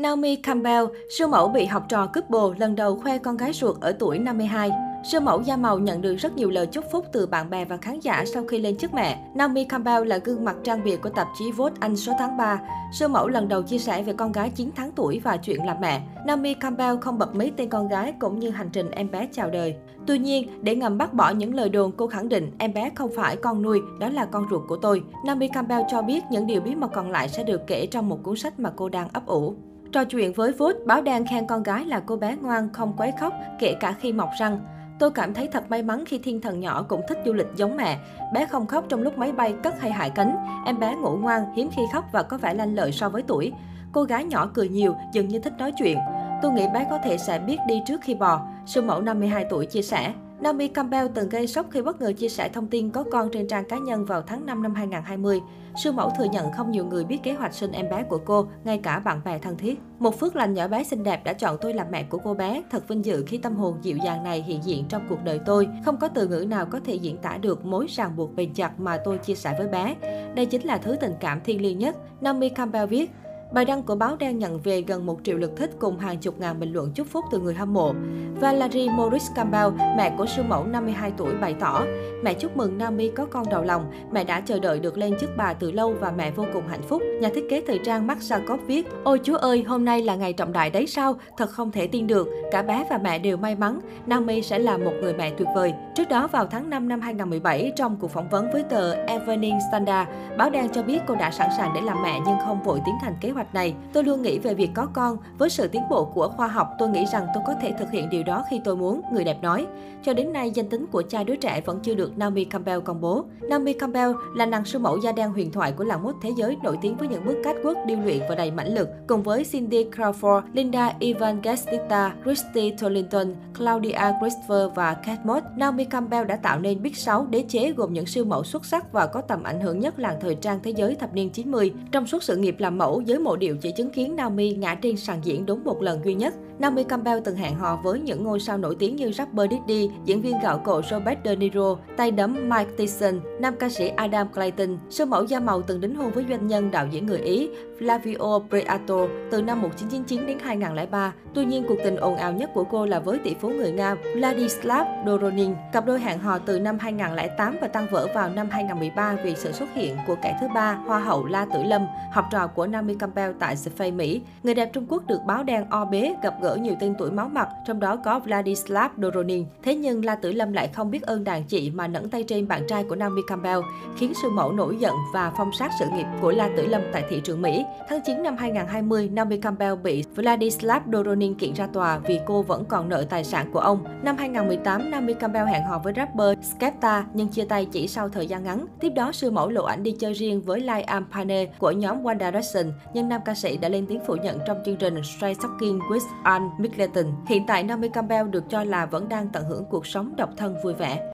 Naomi Campbell, siêu mẫu bị học trò cướp bồ lần đầu khoe con gái ruột ở tuổi 52. Siêu mẫu da màu nhận được rất nhiều lời chúc phúc từ bạn bè và khán giả sau khi lên chức mẹ. Naomi Campbell là gương mặt trang biệt của tạp chí Vogue Anh số tháng 3. Siêu mẫu lần đầu chia sẻ về con gái 9 tháng tuổi và chuyện làm mẹ. Naomi Campbell không bật mí tên con gái cũng như hành trình em bé chào đời. Tuy nhiên, để ngầm bác bỏ những lời đồn, cô khẳng định em bé không phải con nuôi, đó là con ruột của tôi. Naomi Campbell cho biết những điều bí mật còn lại sẽ được kể trong một cuốn sách mà cô đang ấp ủ. Trò chuyện với Vogue, báo đang khen con gái là cô bé ngoan, không quấy khóc, kể cả khi mọc răng. Tôi cảm thấy thật may mắn khi thiên thần nhỏ cũng thích du lịch giống mẹ. Bé không khóc trong lúc máy bay cất hay hạ cánh. Em bé ngủ ngoan, hiếm khi khóc và có vẻ lanh lợi so với tuổi. Cô gái nhỏ cười nhiều, dường như thích nói chuyện. Tôi nghĩ bé có thể sẽ biết đi trước khi bò, sư mẫu 52 tuổi chia sẻ. Naomi Campbell từng gây sốc khi bất ngờ chia sẻ thông tin có con trên trang cá nhân vào tháng 5 năm 2020. Sư mẫu thừa nhận không nhiều người biết kế hoạch sinh em bé của cô, ngay cả bạn bè thân thiết. Một phước lành nhỏ bé xinh đẹp đã chọn tôi làm mẹ của cô bé. Thật vinh dự khi tâm hồn dịu dàng này hiện diện trong cuộc đời tôi. Không có từ ngữ nào có thể diễn tả được mối ràng buộc bền chặt mà tôi chia sẻ với bé. Đây chính là thứ tình cảm thiêng liêng nhất. Naomi Campbell viết, Bài đăng của báo đang nhận về gần 1 triệu lượt thích cùng hàng chục ngàn bình luận chúc phúc từ người hâm mộ. Valerie Morris Campbell, mẹ của siêu mẫu 52 tuổi bày tỏ, mẹ chúc mừng Naomi có con đầu lòng, mẹ đã chờ đợi được lên chức bà từ lâu và mẹ vô cùng hạnh phúc. Nhà thiết kế thời trang Mark Jacob viết, ôi chúa ơi, hôm nay là ngày trọng đại đấy sao, thật không thể tin được, cả bé và mẹ đều may mắn, Naomi sẽ là một người mẹ tuyệt vời. Trước đó vào tháng 5 năm 2017, trong cuộc phỏng vấn với tờ Evening Standard, báo đen cho biết cô đã sẵn sàng để làm mẹ nhưng không vội tiến hành kế hoạch hoạch này. Tôi luôn nghĩ về việc có con. Với sự tiến bộ của khoa học, tôi nghĩ rằng tôi có thể thực hiện điều đó khi tôi muốn, người đẹp nói. Cho đến nay, danh tính của cha đứa trẻ vẫn chưa được Naomi Campbell công bố. Naomi Campbell là nàng sư mẫu da đen huyền thoại của làng mốt thế giới nổi tiếng với những bước catwalk điêu luyện và đầy mãnh lực. Cùng với Cindy Crawford, Linda Evangelista, Christy Turlington, Claudia Christopher và Kate Moss, Naomi Campbell đã tạo nên Big 6 đế chế gồm những siêu mẫu xuất sắc và có tầm ảnh hưởng nhất làng thời trang thế giới thập niên 90. Trong suốt sự nghiệp làm mẫu, giới mộ điệu chỉ chứng kiến Naomi ngã trên sàn diễn đúng một lần duy nhất. Naomi Campbell từng hẹn hò với những ngôi sao nổi tiếng như rapper Diddy, diễn viên gạo cội Robert De Niro, tay đấm Mike Tyson, nam ca sĩ Adam Clayton. Siêu mẫu da màu từng đính hôn với doanh nhân đạo diễn người Ý Flavio Preato từ năm 1999 đến 2003. Tuy nhiên, cuộc tình ồn ào nhất của cô là với tỷ phú người Nga Vladislav Doronin. Cặp đôi hẹn hò từ năm 2008 và tan vỡ vào năm 2013 vì sự xuất hiện của kẻ thứ ba, Hoa hậu La Tử Lâm, học trò của Naomi Campbell tại The Face, Mỹ. Người đẹp Trung Quốc được báo đen o bế gặp gỡ nhiều tên tuổi máu mặt, trong đó có Vladislav Doronin. Thế nhưng La Tử Lâm lại không biết ơn đàn chị mà nẫn tay trên bạn trai của Naomi Campbell, khiến sư mẫu nổi giận và phong sát sự nghiệp của La Tử Lâm tại thị trường Mỹ. Tháng 9 năm 2020, Naomi Campbell bị Vladislav Doronin kiện ra tòa vì cô vẫn còn nợ tài sản của ông. Năm 2018, Naomi Campbell hẹn hò với rapper Skepta nhưng chia tay chỉ sau thời gian ngắn. Tiếp đó, sư mẫu lộ ảnh đi chơi riêng với Liam Payne của nhóm One Direction, nhưng nam ca sĩ đã lên tiếng phủ nhận trong chương trình Stray Talking with Ann Middleton. Hiện tại, Naomi Campbell được cho là vẫn đang tận hưởng cuộc sống độc thân vui vẻ.